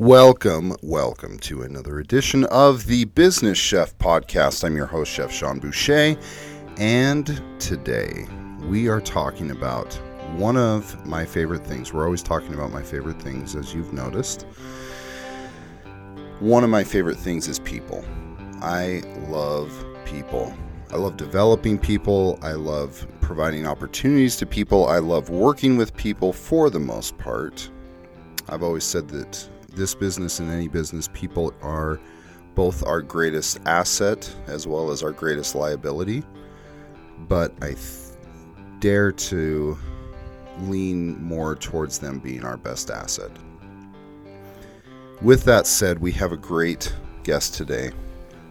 Welcome, welcome to another edition of the Business Chef Podcast. I'm your host, Chef Sean Boucher, and today we are talking about one of my favorite things. We're always talking about my favorite things, as you've noticed. One of my favorite things is people. I love people. I love developing people. I love providing opportunities to people. I love working with people for the most part. I've always said that this business and any business, people are both our greatest asset as well as our greatest liability. But I th- dare to lean more towards them being our best asset. With that said, we have a great guest today.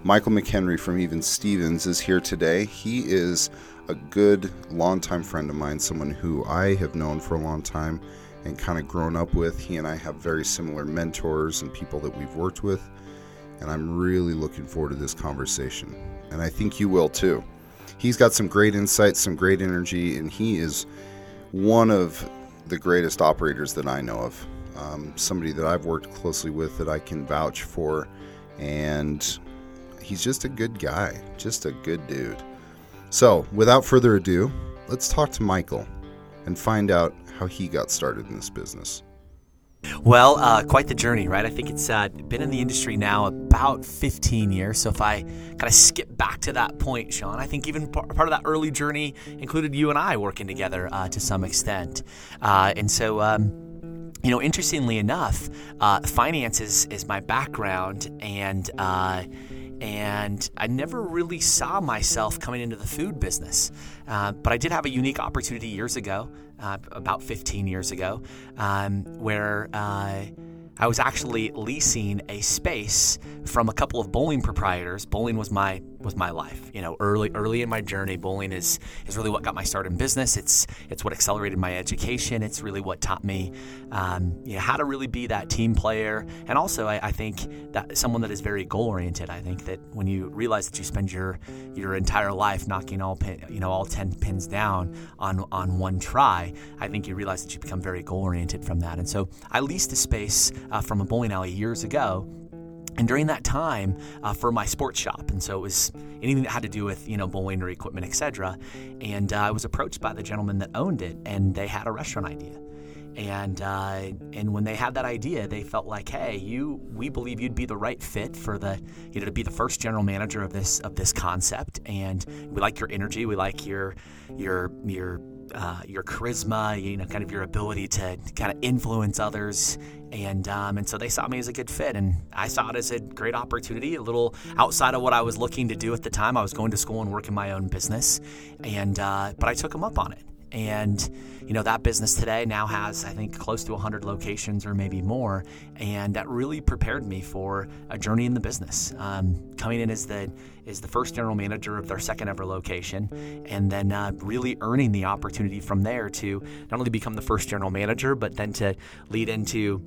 Michael McHenry from Even Stevens is here today. He is a good longtime friend of mine, someone who I have known for a long time and kind of grown up with. He and I have very similar mentors and people that we've worked with, and I'm really looking forward to this conversation. And I think you will too. He's got some great insights, some great energy, and he is one of the greatest operators that I know of. Um, somebody that I've worked closely with that I can vouch for, and he's just a good guy, just a good dude. So, without further ado, let's talk to Michael and find out how he got started in this business. Well, uh, quite the journey, right? I think it's uh, been in the industry now about 15 years. So if I kind of skip back to that point, Sean, I think even part of that early journey included you and I working together uh, to some extent. Uh, and so, um, you know, interestingly enough, uh, finance is, is my background and uh, and I never really saw myself coming into the food business. Uh, but I did have a unique opportunity years ago, uh, about 15 years ago, um, where uh, I was actually leasing a space from a couple of bowling proprietors. Bowling was my was my life. You know, early early in my journey, bowling is is really what got my start in business. It's it's what accelerated my education. It's really what taught me, um, you know, how to really be that team player. And also, I, I think that someone that is very goal oriented. I think that when you realize that you spend your your entire life knocking all pin, you know all ten pins down on on one try, I think you realize that you become very goal oriented from that. And so, I leased a space uh, from a bowling alley years ago and during that time uh, for my sports shop. And so it was anything that had to do with you know bowling or equipment etc and uh, i was approached by the gentleman that owned it and they had a restaurant idea. And uh, and when they had that idea, they felt like, hey, you, we believe you'd be the right fit for the, you know, to be the first general manager of this of this concept, and we like your energy, we like your your your uh, your charisma, you know, kind of your ability to kind of influence others, and um, and so they saw me as a good fit, and I saw it as a great opportunity, a little outside of what I was looking to do at the time. I was going to school and working my own business, and uh, but I took them up on it, and you know that business today now has i think close to 100 locations or maybe more. And that really prepared me for a journey in the business. Um, coming in as the is the first general manager of their second ever location and then uh, really earning the opportunity from there to not only become the first general manager but then to lead into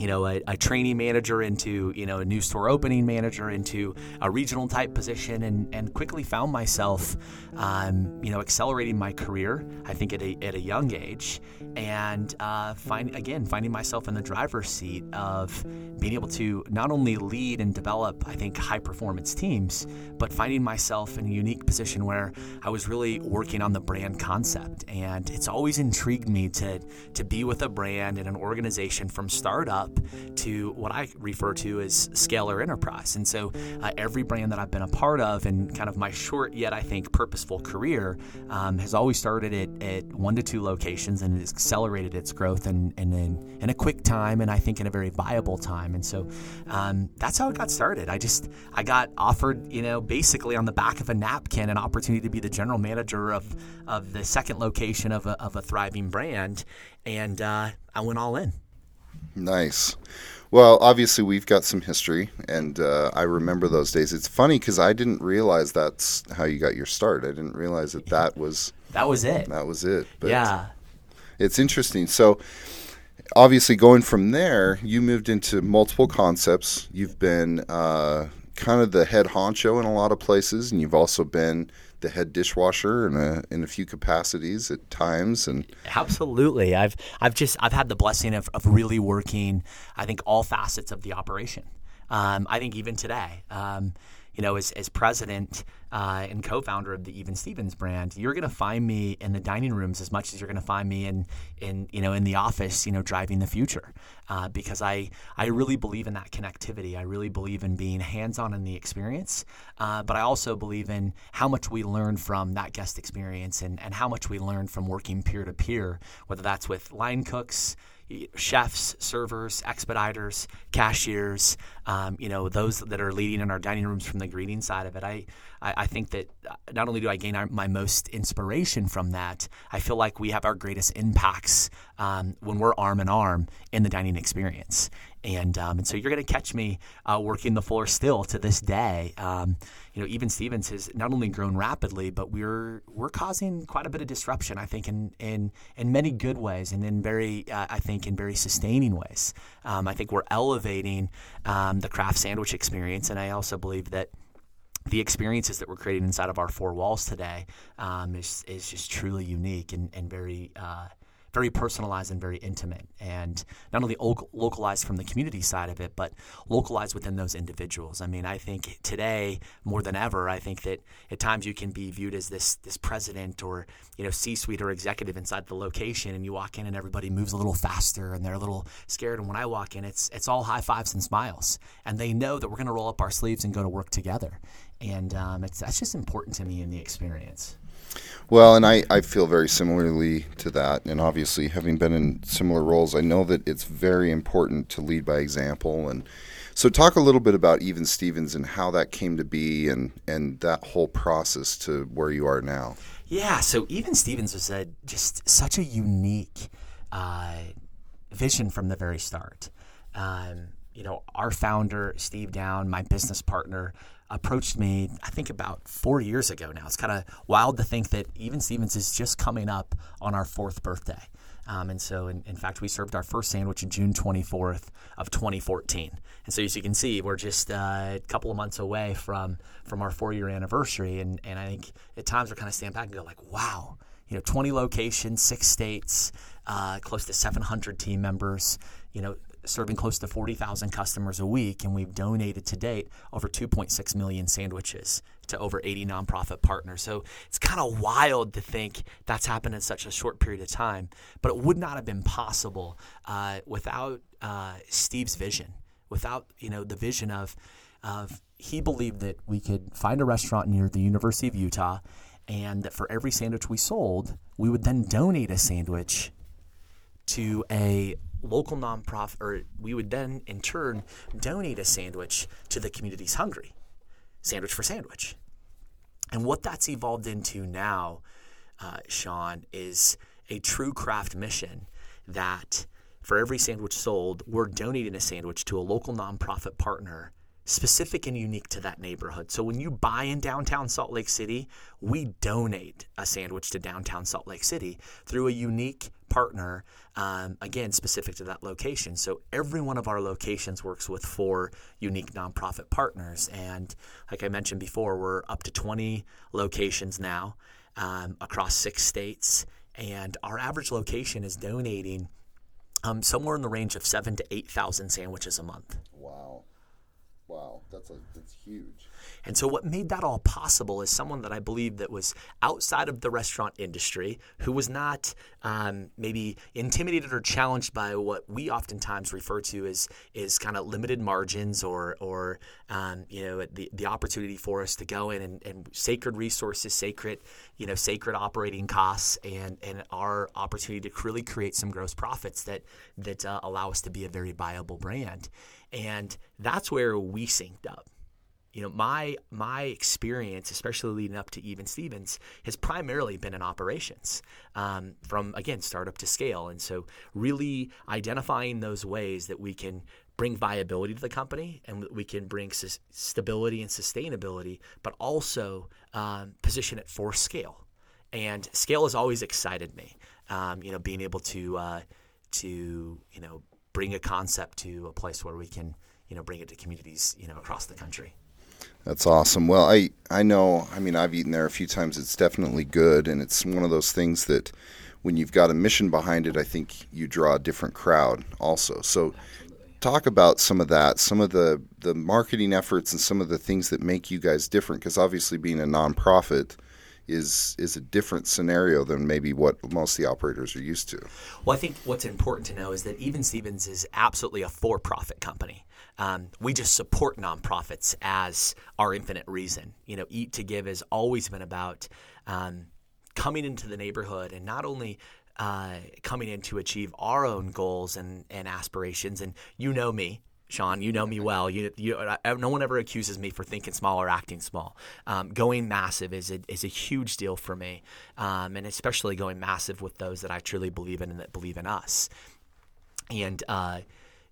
you know, a, a training manager into, you know, a new store opening manager into a regional type position and, and quickly found myself, um, you know, accelerating my career, I think at a, at a young age and uh, find, again, finding myself in the driver's seat of being able to not only lead and develop, I think, high performance teams, but finding myself in a unique position where I was really working on the brand concept. And it's always intrigued me to, to be with a brand and an organization from startup up to what I refer to as scalar enterprise. And so uh, every brand that I've been a part of and kind of my short yet I think purposeful career um, has always started at, at, one to two locations and has accelerated its growth in, in, in, in, a quick time and I think in a very viable time. And so um, that's how it got started. I just, I got offered, you know, basically on the back of a napkin an opportunity to be the general manager of, of the second location of a, of a thriving brand. And uh, I went all in. Nice. Well, obviously we've got some history, and uh, I remember those days. It's funny because I didn't realize that's how you got your start. I didn't realize that that was that was it. That was it. But yeah, it's interesting. So, obviously, going from there, you moved into multiple concepts. You've been uh, kind of the head honcho in a lot of places, and you've also been the head dishwasher in a in a few capacities at times and absolutely. I've i've just i've had the blessing of, of really working i think all facets of the operation. Um, i think even today um, you know, as, as president uh, and co-founder of the Even Stevens brand, you're going to find me in the dining rooms as much as you're going to find me in, in you know, in the office, you know, driving the future, uh, because I I really believe in that connectivity. I really believe in being hands-on in the experience, uh, but I also believe in how much we learn from that guest experience and, and how much we learn from working peer to peer, whether that's with line cooks chefs, servers, expediters, cashiers, um, you know, those that are leading in our dining rooms from the greeting side of it. I, I, I think that uh, not only do I gain our, my most inspiration from that, I feel like we have our greatest impacts um, when we're arm in arm in the dining experience. And, um, and so you're going to catch me uh, working the floor still to this day. Um, you know, even Stevens has not only grown rapidly, but we're we're causing quite a bit of disruption. I think in in in many good ways, and in very uh, I think in very sustaining ways. Um, I think we're elevating um, the craft sandwich experience, and I also believe that the experiences that we're creating inside of our four walls today um, is, is just truly unique and, and very uh, very personalized and very intimate, and not only localized from the community side of it, but localized within those individuals. I mean, I think today more than ever, I think that at times you can be viewed as this this president or you know C-suite or executive inside the location, and you walk in and everybody moves a little faster and they're a little scared. And when I walk in, it's it's all high fives and smiles, and they know that we're going to roll up our sleeves and go to work together. And um, it's that's just important to me in the experience. Well, and I, I feel very similarly to that. And obviously, having been in similar roles, I know that it's very important to lead by example. And so, talk a little bit about Even Stevens and how that came to be and, and that whole process to where you are now. Yeah, so Even Stevens was a, just such a unique uh, vision from the very start. Um, you know, our founder, Steve Down, my business partner, approached me, I think about four years ago now. It's kind of wild to think that even Stevens is just coming up on our fourth birthday. Um, and so, in, in, fact, we served our first sandwich on June 24th of 2014. And so, as you can see, we're just uh, a couple of months away from from our four year anniversary. And, and I think at times we're kind of stand back and go like, wow, you know, 20 locations, six states, uh, close to 700 team members. You know, serving close to 40,000 customers a week, and we've donated to date over 2.6 million sandwiches to over 80 nonprofit partners. So it's kind of wild to think that's happened in such a short period of time, but it would not have been possible uh, without uh, Steve's vision, without you know the vision of of he believed that we could find a restaurant near the University of Utah, and that for every sandwich we sold, we would then donate a sandwich to a local nonprofit, or we would then in turn donate a sandwich to the communities hungry, sandwich for sandwich. And what that's evolved into now, uh, Sean, is a true craft mission that for every sandwich sold, we're donating a sandwich to a local nonprofit partner specific and unique to that neighborhood. So when you buy in downtown Salt Lake City, we donate a sandwich to downtown Salt Lake City through a unique partner, um, again, specific to that location. So every one of our locations works with four unique nonprofit partners. And like I mentioned before, we're up to 20 locations now um, across six states. And our average location is donating um, somewhere in the range of seven to 8,000 sandwiches a month. Wow. Wow, that's a that's huge. And so what made that all possible is someone that I believe that was outside of the restaurant industry, who was not um, maybe intimidated or challenged by what we oftentimes refer to as is kind of limited margins or or um, you know the the opportunity for us to go in and, and sacred resources, sacred you know sacred operating costs, and and our opportunity to really create some gross profits that that uh, allow us to be a very viable brand. And that's where we synced up. you know, my my experience, especially leading up to Even Stevens, has primarily been in operations, um, from again startup to scale, and so really identifying those ways that we can bring viability to the company and we can bring stability and sustainability, but also um, position it for scale. And scale has always excited me. Um, you know, being able to uh, to you know bring a concept to a place where we can you know bring it to communities you know across the country. That's awesome. Well, I I know. I mean, I've eaten there a few times. It's definitely good, and it's one of those things that when you've got a mission behind it, I think you draw a different crowd also. So, talk about some of that, some of the the marketing efforts, and some of the things that make you guys different. Because obviously, being a nonprofit is is a different scenario than maybe what most the operators are used to. Well, I think what's important to know is that Even Stevens is absolutely a for-profit company. Um, we just support nonprofits as our infinite reason. You know, Eat to Give has always been about um, coming into the neighborhood and not only uh, coming in to achieve our own goals and, and aspirations. And you know me, Sean, you know me well. You, you, no one ever accuses me for thinking small or acting small. Um, going massive is a, is a huge deal for me, um, and especially going massive with those that I truly believe in and that believe in us. And uh,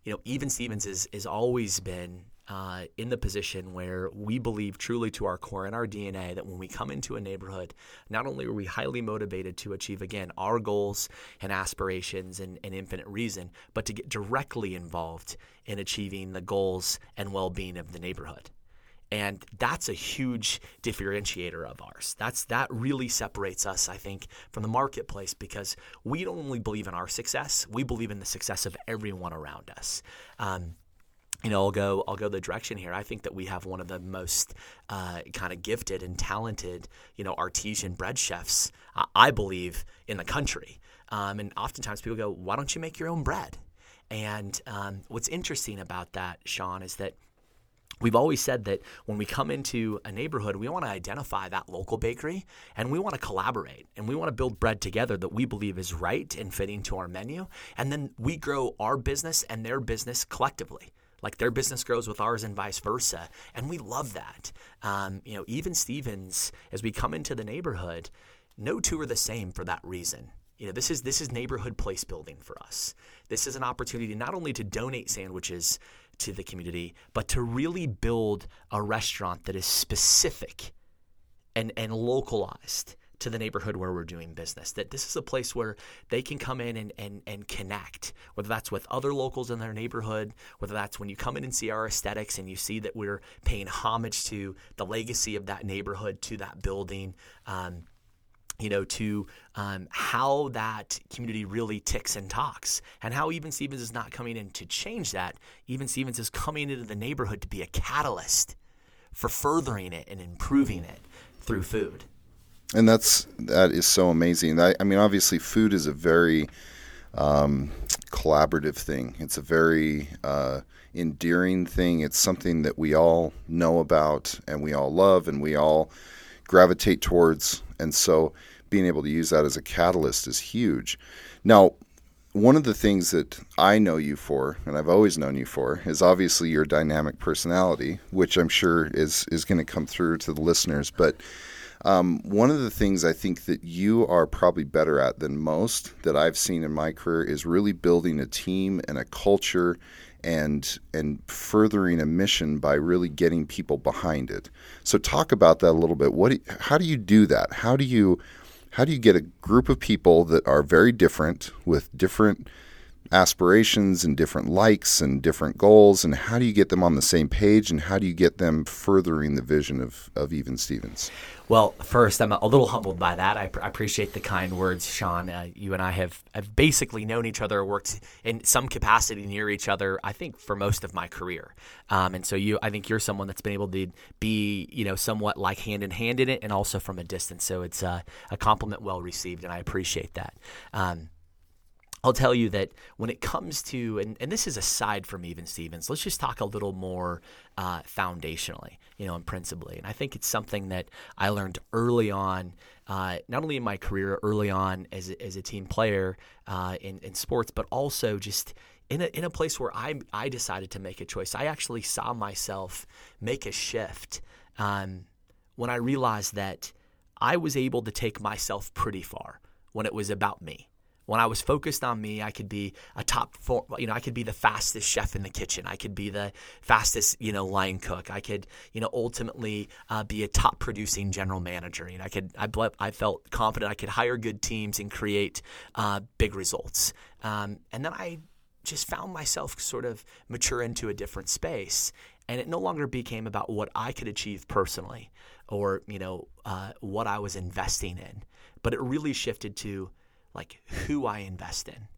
you know, even Stevens is is always been uh, in the position where we believe truly to our core and our DNA that when we come into a neighborhood, not only are we highly motivated to achieve, again, our goals and aspirations and, and infinite reason, but to get directly involved in achieving the goals and well being of the neighborhood. And that's a huge differentiator of ours. That's that really separates us, I think, from the marketplace because we don't only believe in our success; we believe in the success of everyone around us. Um, you know, I'll go I'll go the direction here. I think that we have one of the most uh, kind of gifted and talented, you know, artesian bread chefs, uh, I believe, in the country. Um, and oftentimes people go, "Why don't you make your own bread?" And um, what's interesting about that, Sean, is that We've always said that when we come into a neighborhood, we want to identify that local bakery and we want to collaborate and we want to build bread together that we believe is right and fitting to our menu. And then we grow our business and their business collectively. Like their business grows with ours and vice versa. And we love that. Um, you know, even Stevens, as we come into the neighborhood, no two are the same for that reason. You know, this is this is neighborhood place building for us. This is an opportunity not only to donate sandwiches to the community, but to really build a restaurant that is specific and, and localized to the neighborhood where we're doing business. That this is a place where they can come in and, and, and connect, whether that's with other locals in their neighborhood, whether that's when you come in and see our aesthetics and you see that we're paying homage to the legacy of that neighborhood, to that building. Um, you know, to um, how that community really ticks and talks, and how Even Stevens is not coming in to change that. Even Stevens is coming into the neighborhood to be a catalyst for furthering it and improving it through food and that's that is so amazing. I, I mean, obviously, food is a very um, collaborative thing. It's a very uh, endearing thing. It's something that we all know about and we all love and we all gravitate towards. And so, being able to use that as a catalyst is huge. Now, one of the things that I know you for, and I've always known you for, is obviously your dynamic personality, which I'm sure is is going to come through to the listeners. But um, one of the things I think that you are probably better at than most that I've seen in my career is really building a team and a culture and and furthering a mission by really getting people behind it. So talk about that a little bit. What how do you do that? How do you how do you get a group of people that are very different with different aspirations and different likes and different goals and how do you get them on the same page and how do you get them furthering the vision of, of even stevens? Well first i'm a little humbled by that. I, pr- I appreciate the kind words sean. Uh, you and i have, have basically known each other worked in some capacity near each other i think for most of my career. Um, and so you i think you're someone that's been able to be you know somewhat like hand in hand in it and also from a distance. So it's uh, a compliment well received and i appreciate that. Um, I'll tell you that when it comes to, and, and this is aside from even Stevens, let's just talk a little more uh, foundationally, you know, and principally. And I think it's something that I learned early on, uh, not only in my career, early on as, as a team player uh, in, in sports, but also just in a, in a place where I, I decided to make a choice. I actually saw myself make a shift um, when I realized that I was able to take myself pretty far when it was about me. When I was focused on me, I could be a top four, you know, I could be the fastest chef in the kitchen. I could be the fastest, you know, line cook. I could, you know, ultimately uh, be a top producing general manager. You know, I could, I, I felt confident I could hire good teams and create uh, big results. Um, and then I just found myself sort of mature into a different space. And it no longer became about what I could achieve personally or, you know, uh, what I was investing in, but it really shifted to like who I invest in.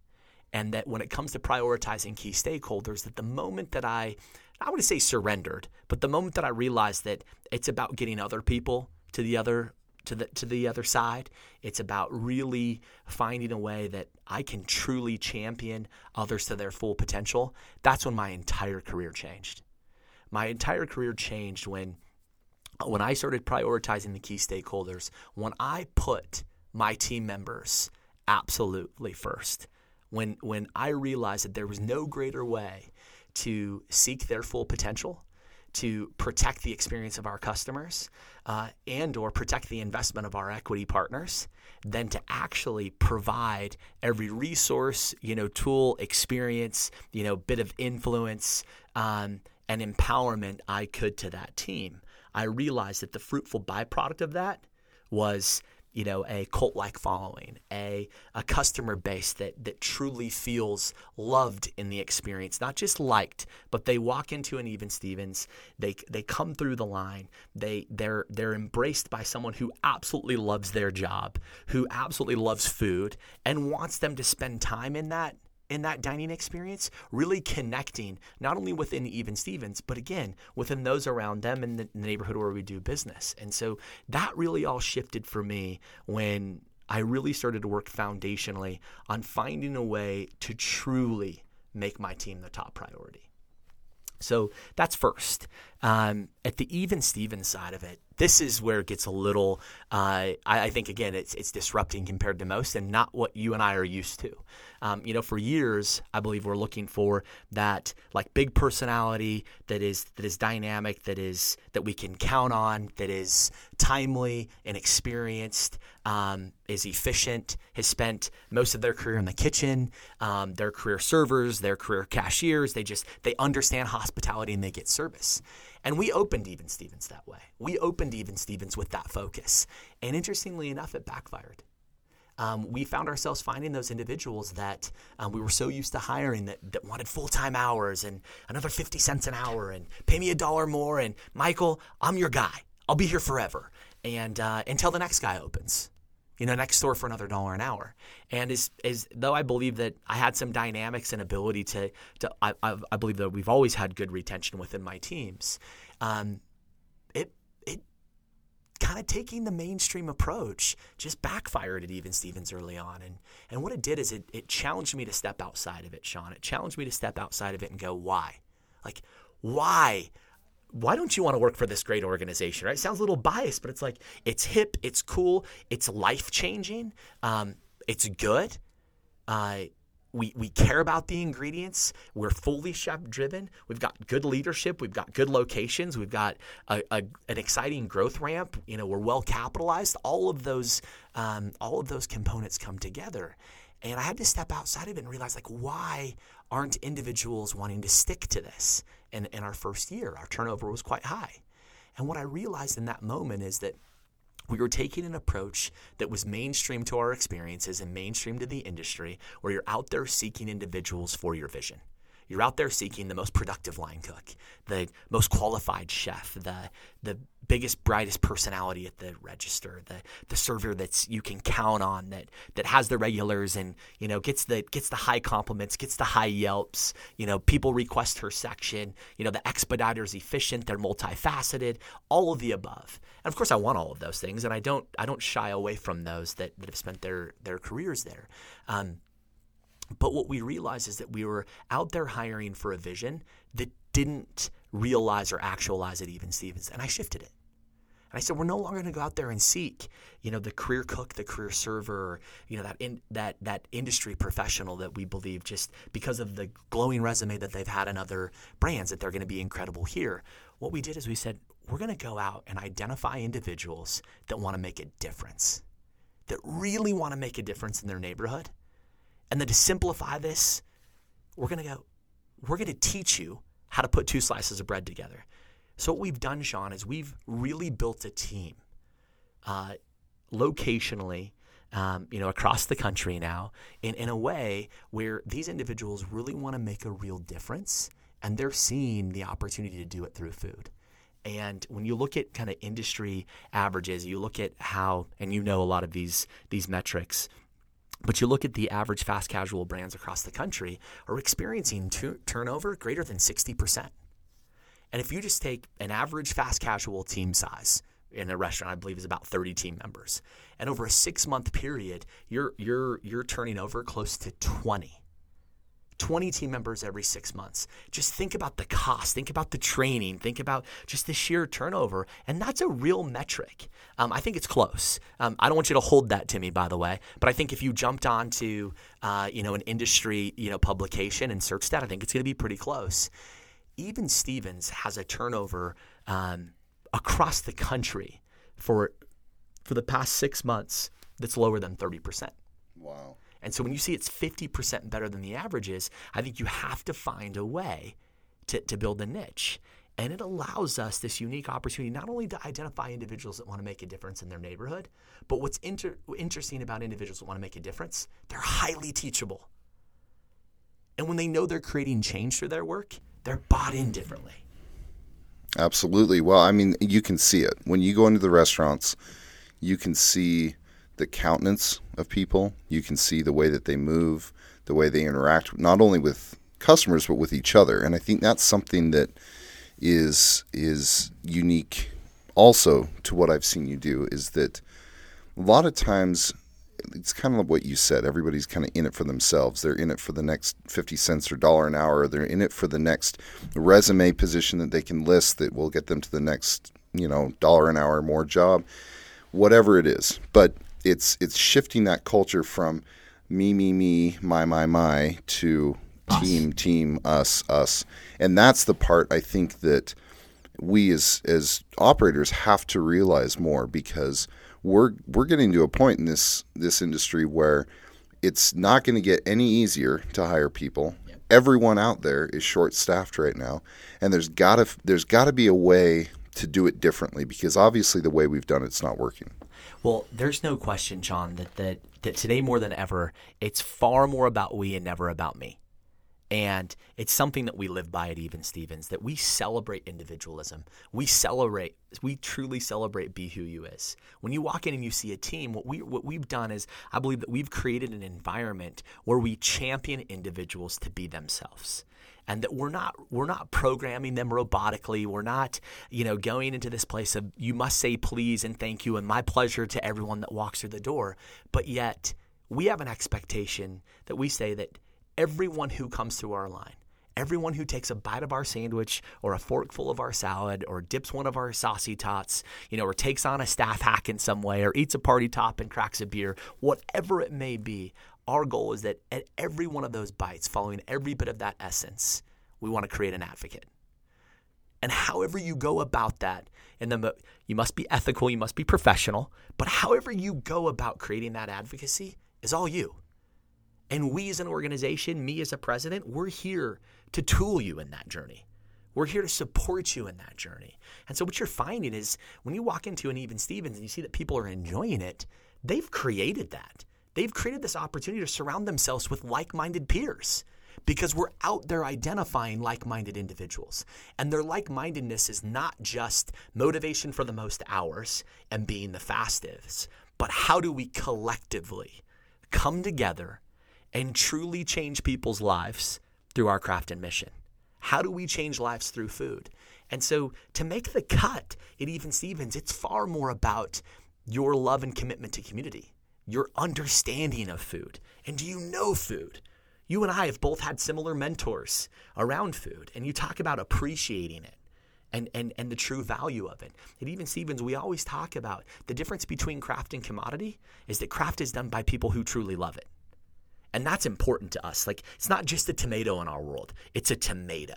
And that when it comes to prioritizing key stakeholders, that the moment that I, I to say surrendered, but the moment that I realized that it's about getting other people to the other to the to the other side, it's about really finding a way that I can truly champion others to their full potential. That's when my entire career changed. My entire career changed when when I started prioritizing the key stakeholders, when I put my team members absolutely first. When when I realized that there was no greater way to seek their full potential, to protect the experience of our customers, uh, and or protect the investment of our equity partners, than to actually provide every resource, you know, tool, experience, you know, bit of influence um, and empowerment I could to that team. I realized that the fruitful byproduct of that was you know, a cult like following, a, a customer base that, that truly feels loved in the experience, not just liked, but they walk into an Even Stevens, they, they come through the line, they, they're, they're embraced by someone who absolutely loves their job, who absolutely loves food, and wants them to spend time in that in that dining experience, really connecting not only within Even Stevens, but again, within those around them in the neighborhood where we do business. And so that really all shifted for me when I really started to work foundationally on finding a way to truly make my team the top priority. So that's first. Um, at the even Stevens side of it, this is where it gets a little. Uh, I, I, think again, it's it's disrupting compared to most, and not what you and I are used to. Um, you know, for years, I believe we're looking for that like big personality that is that is dynamic, that is that we can count on, that is timely and experienced, um, is efficient, has spent most of their career in the kitchen, um, their career servers, their career cashiers. They just they understand hospitality and they get service. And we opened Even Stevens that way. We opened Even Stevens with that focus. And interestingly enough, it backfired. Um, we found ourselves finding those individuals that um, we were so used to hiring that, that wanted full time hours and another 50 cents an hour and pay me a dollar more. And Michael, I'm your guy. I'll be here forever. And uh, until the next guy opens you know, next door for another dollar an hour. And as, as though I believe that I had some dynamics and ability to, to I, I believe that we've always had good retention within my teams. Um, kind of taking the mainstream approach just backfired at Even Stevens early on. And, and what it did is it, it challenged me to step outside of it, Sean. It challenged me to step outside of it and go, why? Like, why? why don't you want to work for this great organization, right? Sounds a little biased, but it's like it's hip, it's cool, it's life changing, um, it's good. Uh, we, we care about the ingredients. We're fully chef driven. We've got good leadership. We've got good locations. We've got a, a, an exciting growth ramp. You know, we're well capitalized. All of those um, all of those components come together. And I had to step outside of it and realize, like, why aren't individuals wanting to stick to this? In, in our first year, our turnover was quite high. And what I realized in that moment is that we were taking an approach that was mainstream to our experiences and mainstream to the industry, where you're out there seeking individuals for your vision. You're out there seeking the most productive line cook, the most qualified chef, the the biggest, brightest personality at the register, the the server that's you can count on, that that has the regulars and you know gets the gets the high compliments, gets the high yelps. You know, people request her section. You know, the expediter's efficient, they're multifaceted, all of the above. And of course, I want all of those things, and I don't I don't shy away from those that, that have spent their their careers there. Um, but what we realized is that we were out there hiring for a vision that didn't realize or actualize it even Stevens. And I shifted it. And I said, we're no longer going to go out there and seek, you know, the career cook, the career server, you know, that in, that that industry professional that we believe just because of the glowing resume that they've had in other brands that they're going to be incredible here. What we did is we said, we're going to go out and identify individuals that want to make a difference, that really want to make a difference in their neighborhood. And then to simplify this, we're going to go, we're going to teach you how to put two slices of bread together. So what we've done, Sean, is we've really built a team, uh, locationally, um, you know, across the country now, in, in a way where these individuals really want to make a real difference, and they're seeing the opportunity to do it through food. And when you look at kind of industry averages, you look at how, and you know a lot of these these metrics, but you look at the average fast casual brands across the country are experiencing turnover greater than sixty percent. And if you just take an average fast casual team size in a restaurant, I believe is about 30 team members, and over a six month period, you're you're you're turning over close to 20. 20 team members every six months. Just think about the cost, think about the training, think about just the sheer turnover. And that's a real metric. Um, I think it's close. Um, I don't want you to hold that to me, by the way, but I think if you jumped onto uh, you know, an industry you know, publication and searched that, I think it's going to be pretty close even Stevens has a turnover um, across the country for for the past six months that's lower than 30%. Wow. And so when you see it's 50% better than the averages, I think you have to find a way to, to build a niche. And it allows us this unique opportunity not only to identify individuals that want to make a difference in their neighborhood, but what's inter- interesting about individuals that want to make a difference, they're highly teachable. And when they know they're creating change through their work, they're bought in differently. Absolutely. Well, I mean, you can see it when you go into the restaurants. You can see the countenance of people. You can see the way that they move, the way they interact, not only with customers but with each other. And I think that's something that is is unique also to what I've seen you do is that a lot of times it's kind of what you said. Everybody's kind of in it for themselves. They're in it for the next 50 cents or dollar an hour. They're in it for the next resume position that they can list that will get them to the next, you know, dollar an hour more job, whatever it is. But it's it's shifting that culture from me, me, me, my, my, my to us. team, team, us, us. And that's the part I think that we as as operators have to realize more because – we're we're getting to a point in this this industry where it's not going to get any easier to hire people. Yep. Everyone out there is short staffed right now, and there's got to there's got to be a way to do it differently because obviously the way we've done it's not working. Well, there's no question, John, that that that today more than ever, it's far more about we and never about me. And it's something that we live by at Even Stevens that we celebrate individualism. We celebrate, we truly celebrate be who you is. When you walk in and you see a team, what we what we've done is I believe that we've created an environment where we champion individuals to be themselves and that we're not we're not programming them robotically. We're not you know going into this place of you must say please and thank you and my pleasure to everyone that walks through the door. But yet we have an expectation that we say that everyone who comes through our line, everyone who takes a bite of our sandwich or a forkful of our salad or dips one of our saucy tots, you know, or takes on a staff hack in some way or eats a party top and cracks a beer, whatever it may be, our goal is that at every one of those bites, following every bit of that essence, we want to create an advocate. And however you go about that, and then you must be ethical, you must be professional, but however you go about creating that advocacy is all you. And we as an organization, me as a president, we're here to tool you in that journey. We're here to support you in that journey. And so what you're finding is when you walk into an Even Stevens and you see that people are enjoying it, they've created that. They've created this opportunity to surround themselves with like-minded peers because we're out there identifying like minded individuals. And their like mindedness is not just motivation for the most hours and being the fastest, but how do we collectively come together and truly change people's lives through our craft and mission? How do we change lives through food? And so to make the cut at Even Stevens, it's far more about your love and commitment to community, your understanding of food. And do you know food? You and I have both had similar mentors around food, and you talk about appreciating it and, and, and the true value of it. And even Stevens, we always talk about the difference between craft and commodity is that craft is done by people who truly love it. And that's important to us. Like it's not just a tomato in our world. It's a tomato.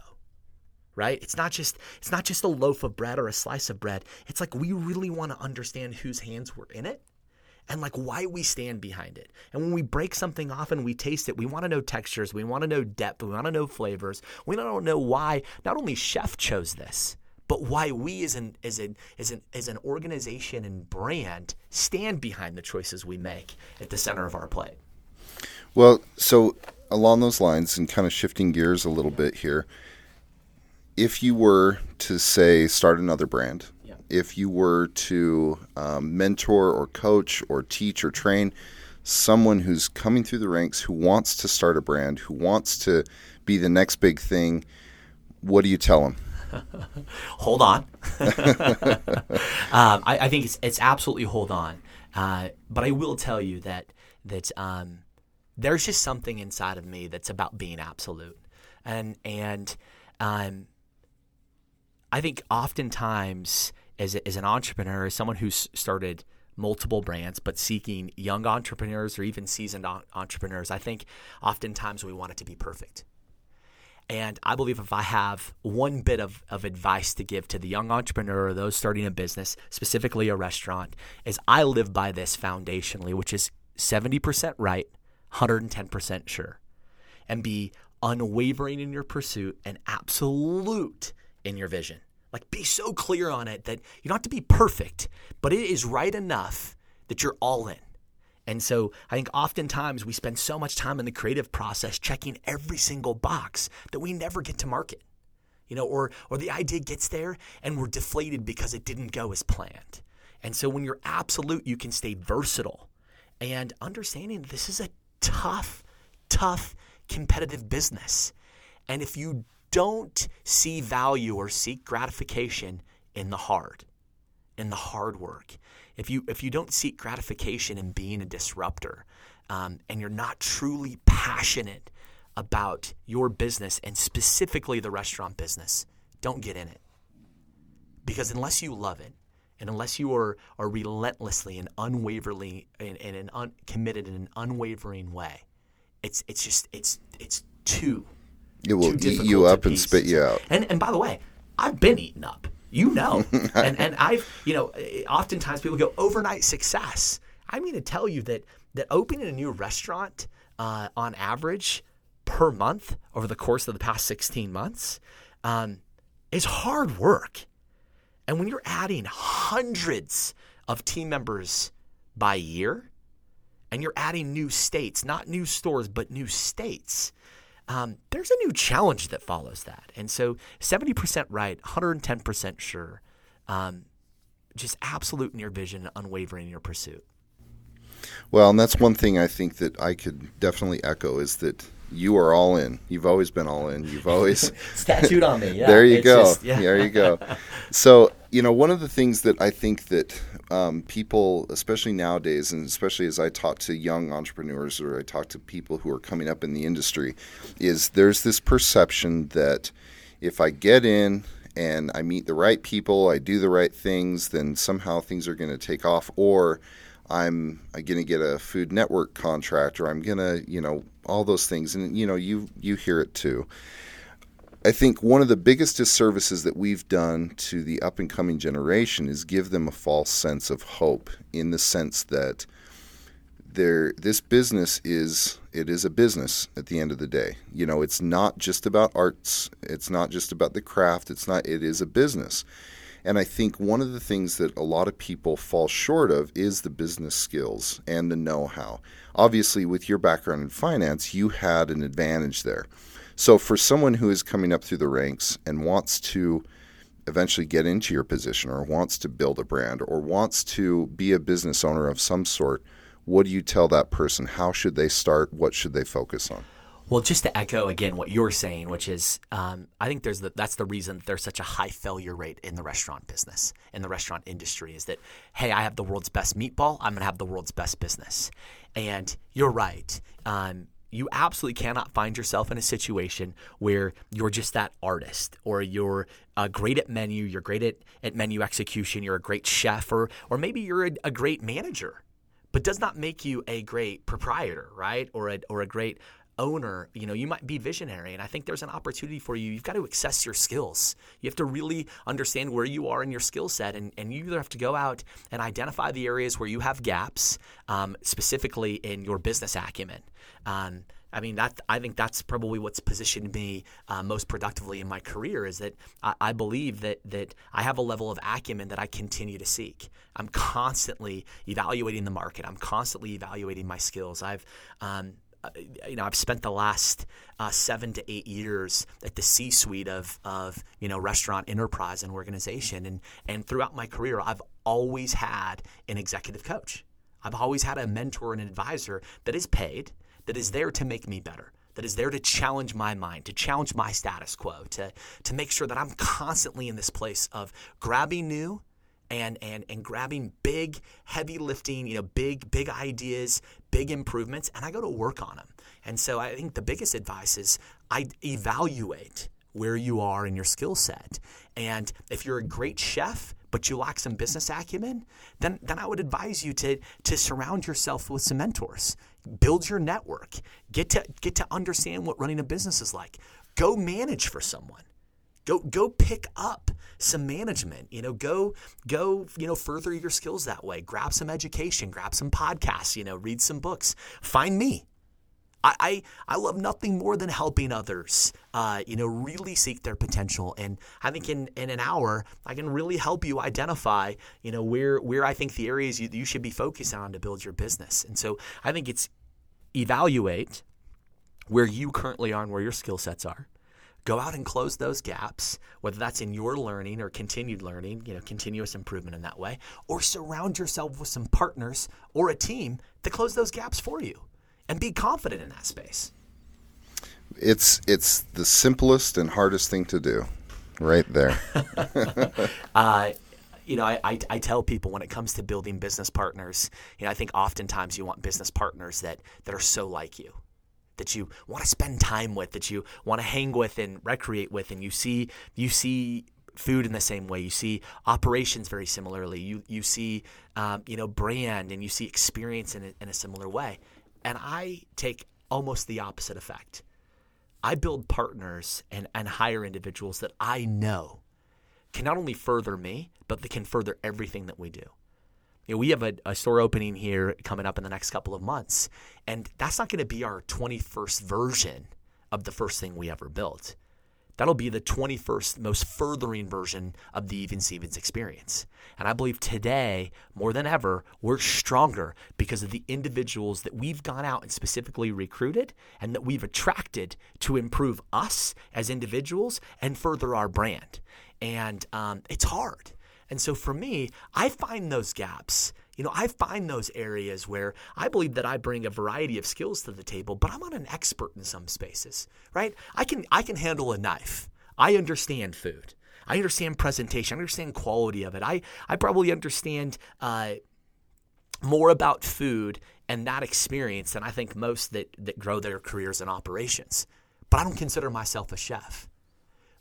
Right? It's not just it's not just a loaf of bread or a slice of bread. It's like we really want to understand whose hands were in it and like why we stand behind it. And when we break something off and we taste it, we want to know textures, we want to know depth, we want to know flavors. We don't know why not only chef chose this, but why we as an as an as an as an organization and brand stand behind the choices we make at the center of our plate. Well, so along those lines and kind of shifting gears a little bit here, if you were to say start another brand. If you were to um, mentor or coach or teach or train someone who's coming through the ranks who wants to start a brand, who wants to be the next big thing, what do you tell them? hold on. um, I, I think it's, it's absolutely hold on. Uh, but I will tell you that that um, there's just something inside of me that's about being absolute, and and um, I think oftentimes as, as an entrepreneur, as someone who's started multiple brands, but seeking young entrepreneurs or even seasoned entrepreneurs, I think oftentimes we want it to be perfect. And I believe if I have one bit of, of advice to give to the young entrepreneur or those starting a business, specifically a restaurant, is I live by this foundationally, which is 70% right, 110% sure. And be unwavering in your pursuit and absolute in your vision. Like be so clear on it that you don't have to be perfect, but it is right enough that you're all in. And so I think oftentimes we spend so much time in the creative process checking every single box that we never get to market. You know, or or the idea gets there and we're deflated because it didn't go as planned. And so when you're absolute, you can stay versatile and understanding this is a tough, tough competitive business. And if you don't see value or seek gratification in the hard, in the hard work, if you if you don't seek gratification in being a disruptor, um, and you're not truly passionate about your business and specifically the restaurant business, don't get in it. Because unless you love it, and unless you are, are relentlessly and unwaveringly and, and an un, committed in an unwavering way, it's it's just it's it's too It will eat you up and spit you out. And and by the way, I've been eaten up. You know, and and I've you know, oftentimes people go overnight success. I'm going to tell you that that opening a new restaurant uh, on average per month over the course of the past 16 months um, is hard work. And when you're adding hundreds of team members by year, and you're adding new states, not new stores, but new states, um, there's a new challenge that follows that. And so 70% right, 110% sure, um, just absolute in your vision, unwavering in your pursuit. Well, and that's one thing I think that I could definitely echo is that you are all in. You've always been all in. You've always It's tattooed on me. Yeah, there you go. just- yeah. There you go. So, you know, one of the things that I think that um, people, especially nowadays, and especially as I talk to young entrepreneurs or I talk to people who are coming up in the industry, is there's this perception that if I get in and I meet the right people, I do the right things, then somehow things are going to take off, or I'm going to get a Food Network contract, or I'm going to, you know, all those things, and you know, you you hear it too. I think one of the biggest disservices that we've done to the up and coming generation is give them a false sense of hope in the sense that there this business is it is a business at the end of the day. You know, it's not just about arts, it's not just about the craft, it's not it is a business. And I think one of the things that a lot of people fall short of is the business skills and the know how. Obviously, with your background in finance, you had an advantage there. So, for someone who is coming up through the ranks and wants to eventually get into your position or wants to build a brand or wants to be a business owner of some sort, what do you tell that person? How should they start? What should they focus on? Well, just to echo again what you're saying, which is, um, I think there's the, that's the reason there's such a high failure rate in the restaurant business, in the restaurant industry, is that hey, I have the world's best meatball, I'm gonna have the world's best business, and you're right. Um, you absolutely cannot find yourself in a situation where you're just that artist or you're uh, great at menu, you're great at, at menu execution, you're a great chef, or, or maybe you're a, a great manager, but does not make you a great proprietor, right? Or a, or a great owner, you know, you might be visionary. And I think there's an opportunity for you. You've got to access your skills. You have to really understand where you are in your skill set. And, and you either have to go out and identify the areas where you have gaps, um, specifically in your business acumen. Um, I mean, that I think that's probably what's positioned me uh, most productively in my career is that I, I, believe that that I have a level of acumen that I continue to seek. I'm constantly evaluating the market. I'm constantly evaluating my skills. I've um, you know, I've spent the last uh, seven to eight years at the C-suite of, of you know restaurant enterprise and organization, and and throughout my career, I've always had an executive coach. I've always had a mentor and an advisor that is paid, that is there to make me better, that is there to challenge my mind, to challenge my status quo, to to make sure that I'm constantly in this place of grabbing new and and and grabbing big heavy lifting you know big big ideas big improvements and i go to work on them and so i think the biggest advice is i evaluate where you are in your skill set. And if you're a great chef but you lack some business acumen then then i would advise you to to surround yourself with some mentors. Build your network. Get to get to understand what running a business is like. Go manage for someone Go go pick up some management. You know, go go you know further your skills that way. Grab some education. Grab some podcasts. You know, read some books. Find me. I, I, I love nothing more than helping others, uh, you know, really seek their potential. And I think in, in an hour, I can really help you identify, you know, where, where I think the areas you, you should be focused on to build your business. And so I think it's evaluate where you currently are and where your skill sets are go out and close those gaps, whether that's in your learning or continued learning, you know, continuous improvement in that way, or surround yourself with some partners or a team to close those gaps for you and be confident in that space. It's it's the simplest and hardest thing to do, right there. uh, you know, I, I, I, tell people when it comes to building business partners, you know, I think oftentimes you want business partners that that are so like you that you want to spend time with, that you want to hang with and recreate with, and you see you see food in the same way. You see operations very similarly. You you see um, you know brand and you see experience in a, in a similar way. And I take almost the opposite effect. I build partners and, and hire individuals that I know can not only further me, but they can further everything that we do. You know, we have a, a, store opening here coming up in the next couple of months, and that's not going to be our 21st version of the first thing we ever built. That'll be the 21st most furthering version of the Even Stevens experience. And I believe today, more than ever, we're stronger because of the individuals that we've gone out and specifically recruited and that we've attracted to improve us as individuals and further our brand. And um, it's hard. And so for me, I find those gaps. You know, I find those areas where I believe that I bring a variety of skills to the table, but I'm not an expert in some spaces, right? I can I can handle a knife. I understand food. I understand presentation. I understand quality of it. I I probably understand uh, more about food and that experience than I think most that that grow their careers in operations. But I don't consider myself a chef.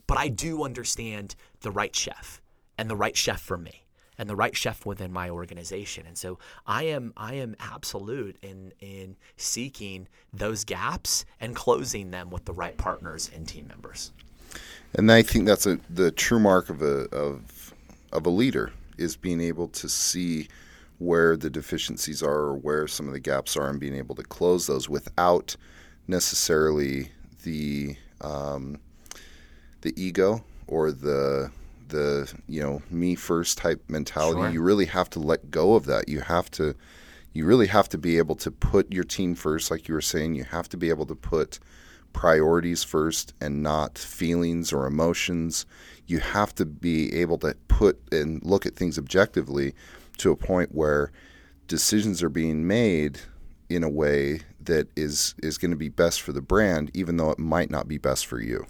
But I do understand the right chef and the right chef for me and the right chef within my organization. And so I am I am absolute in in seeking those gaps and closing them with the right partners and team members. And I think that's a, the true mark of a of of a leader is being able to see where the deficiencies are or where some of the gaps are and being able to close those without necessarily the um, the ego or the the you know me first type mentality. Sure. You really have to let go of that. You have to you really have to be able to put your team first, like you were saying. You have to be able to put priorities first and not feelings or emotions. You have to be able to put and look at things objectively to a point where decisions are being made in a way that is is going to be best for the brand, even though it might not be best for you.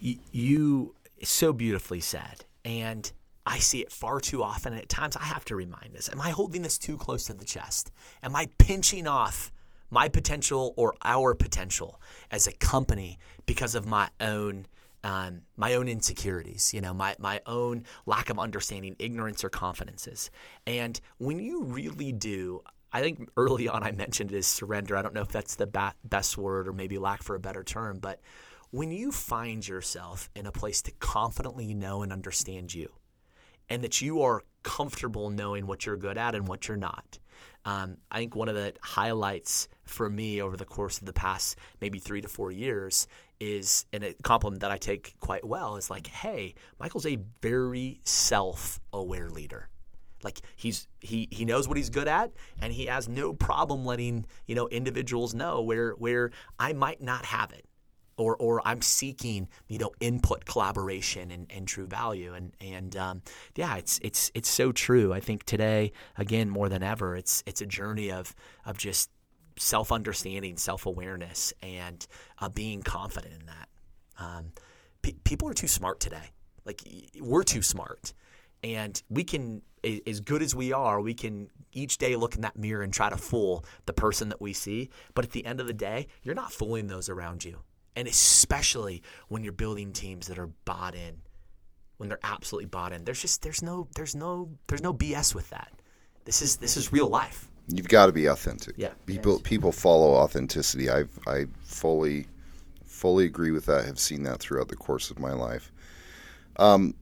You so beautifully said. And I see it far too often. And at times I have to remind this Am I holding this too close to the chest? Am I pinching off my potential or our potential as a company because of my own um, my own insecurities, you know, my, my own lack of understanding, ignorance or confidences. And when you really do, I think early on I mentioned it as surrender. I don't know if that's the ba- best word or maybe lack for a better term, but when you find yourself in a place to confidently know and understand you, and that you are comfortable knowing what you're good at and what you're not. Um, I think one of the highlights for me over the course of the past maybe three to four years is, and a compliment that I take quite well, is like, hey, Michael's a very self-aware leader. Like he's he he knows what he's good at, and he has no problem letting you know individuals know where where I might not have it or or I'm seeking you know input, collaboration, and, and true value. And and um, yeah, it's it's it's so true. I think today again more than ever, it's it's a journey of of just self understanding, self awareness, and uh, being confident in that. Um, pe- people are too smart today. Like we're too smart. And we can, as good as we are, we can each day look in that mirror and try to fool the person that we see. But at the end of the day, you're not fooling those around you and especially when you're building teams that are bought in when they're absolutely bought in. There's just there's no there's no there's no bs with that. This is this is real life. You've got to be authentic. Yeah. People yes. people follow authenticity. I i fully fully agree with that have seen that throughout the course of my life. Um,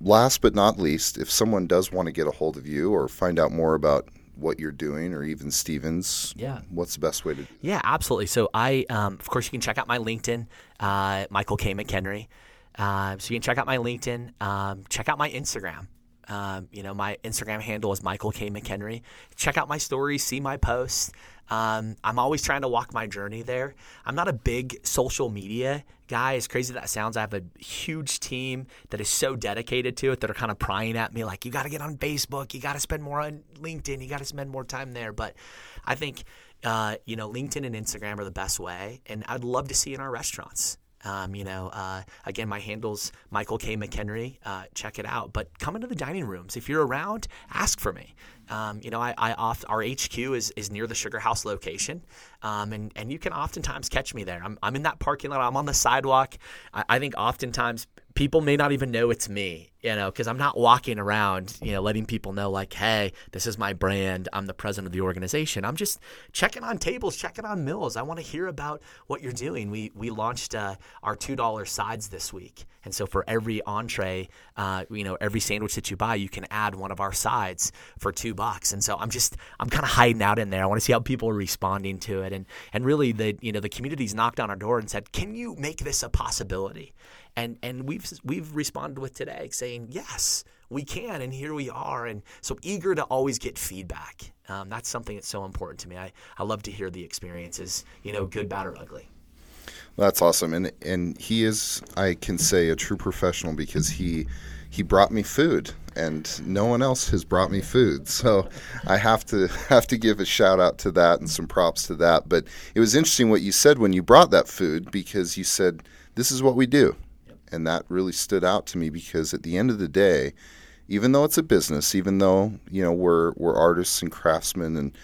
last but not least if someone does want to get a hold of you or find out more about what you're doing or even Stevens, yeah. what's the best way to? Yeah, absolutely. So I, um, of course, you can check out my LinkedIn, uh, Michael K. McHenry. Uh, so you can check out my LinkedIn, um, check out my Instagram. Um, you know, my Instagram handle is Michael K. McHenry. Check out my stories, see my posts. Um, I'm always trying to walk my journey there. I'm not a big social media guy. As crazy that sounds, I have a huge team that is so dedicated to it that are kind of prying at me like, you got to get on Facebook, you got to spend more on LinkedIn, you got to spend more time there. But I think, uh, you know, LinkedIn and Instagram are the best way. And I'd love to see in our restaurants. Um, you know, uh, again, my handle's Michael K. McHenry. Uh, check it out. But come into the dining rooms. If you're around, ask for me. Um, you know, I, I off, our HQ is, is near the Sugar House location, um, and and you can oftentimes catch me there. I'm, I'm in that parking lot. I'm on the sidewalk. I, I think oftentimes people may not even know it's me, you know, because I'm not walking around, you know, letting people know like, hey, this is my brand. I'm the president of the organization. I'm just checking on tables, checking on meals. I want to hear about what you're doing. We we launched uh, our two dollar sides this week, and so for every entree, uh, you know, every sandwich that you buy, you can add one of our sides for two bucks. And so I'm just I'm kind of hiding out in there. I want to see how people are responding to it. And and really the you know the community's knocked on our door and said, can you make this a possibility? And and we've we've responded with today saying yes we can and here we are and so eager to always get feedback um, that's something that's so important to me I, I love to hear the experiences you know good bad or ugly that's awesome and and he is i can say a true professional because he he brought me food and no one else has brought me food. So I have to have to give a shout out to that and some props to that. But it was interesting what you said when you brought that food because you said this is what we do. And that really stood out to me because at the end of the day, even though it's a business, even though, you know, we're we're artists and craftsmen and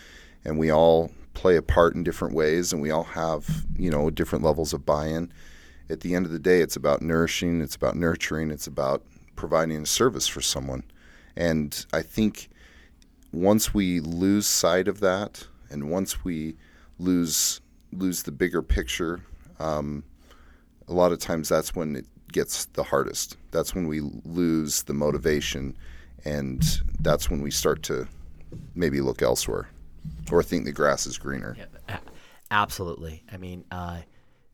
and we all play a part in different ways and we all have, you know, different levels of buy-in. At the end of the day, it's about nourishing, it's about nurturing, it's about providing a service for someone. And I think once we lose sight of that, and once we lose lose the bigger picture, um, a lot of times that's when it gets the hardest. That's when we lose the motivation, and that's when we start to maybe look elsewhere or think the grass is greener. Yeah, absolutely. I mean, uh,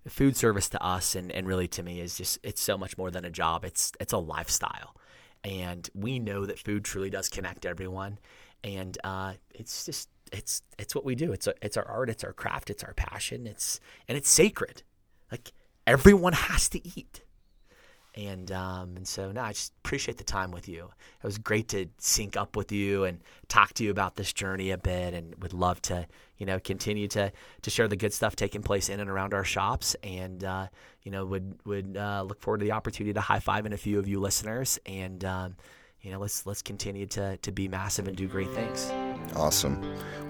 food service to us and, and really to me is just it's so much more than a job. It's it's a lifestyle, and we know that food truly does connect everyone, and uh, it's just it's it's what we do. It's a, it's our art, it's our craft, it's our passion. It's and it's sacred. Like everyone has to eat. And um, and so no, I just appreciate the time with you. It was great to sync up with you and talk to you about this journey a bit, and would love to you know continue to to share the good stuff taking place in and around our shops, and uh, you know would would uh, look forward to the opportunity to high five in a few of you listeners, and um, you know let's let's continue to to be massive and do great things. Awesome.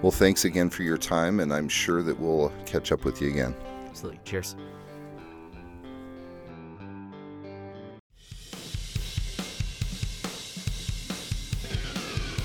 Well, thanks again for your time, and I'm sure that we'll catch up with you again. Absolutely. Cheers.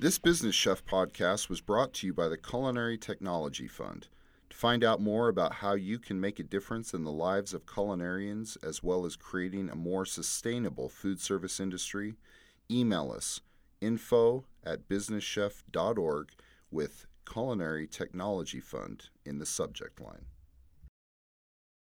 This Business Chef podcast was brought to you by the Culinary Technology Fund. To find out more about how you can make a difference in the lives of culinarians as well as creating a more sustainable food service industry, email us info at businesschef.org with Culinary Technology Fund in the subject line.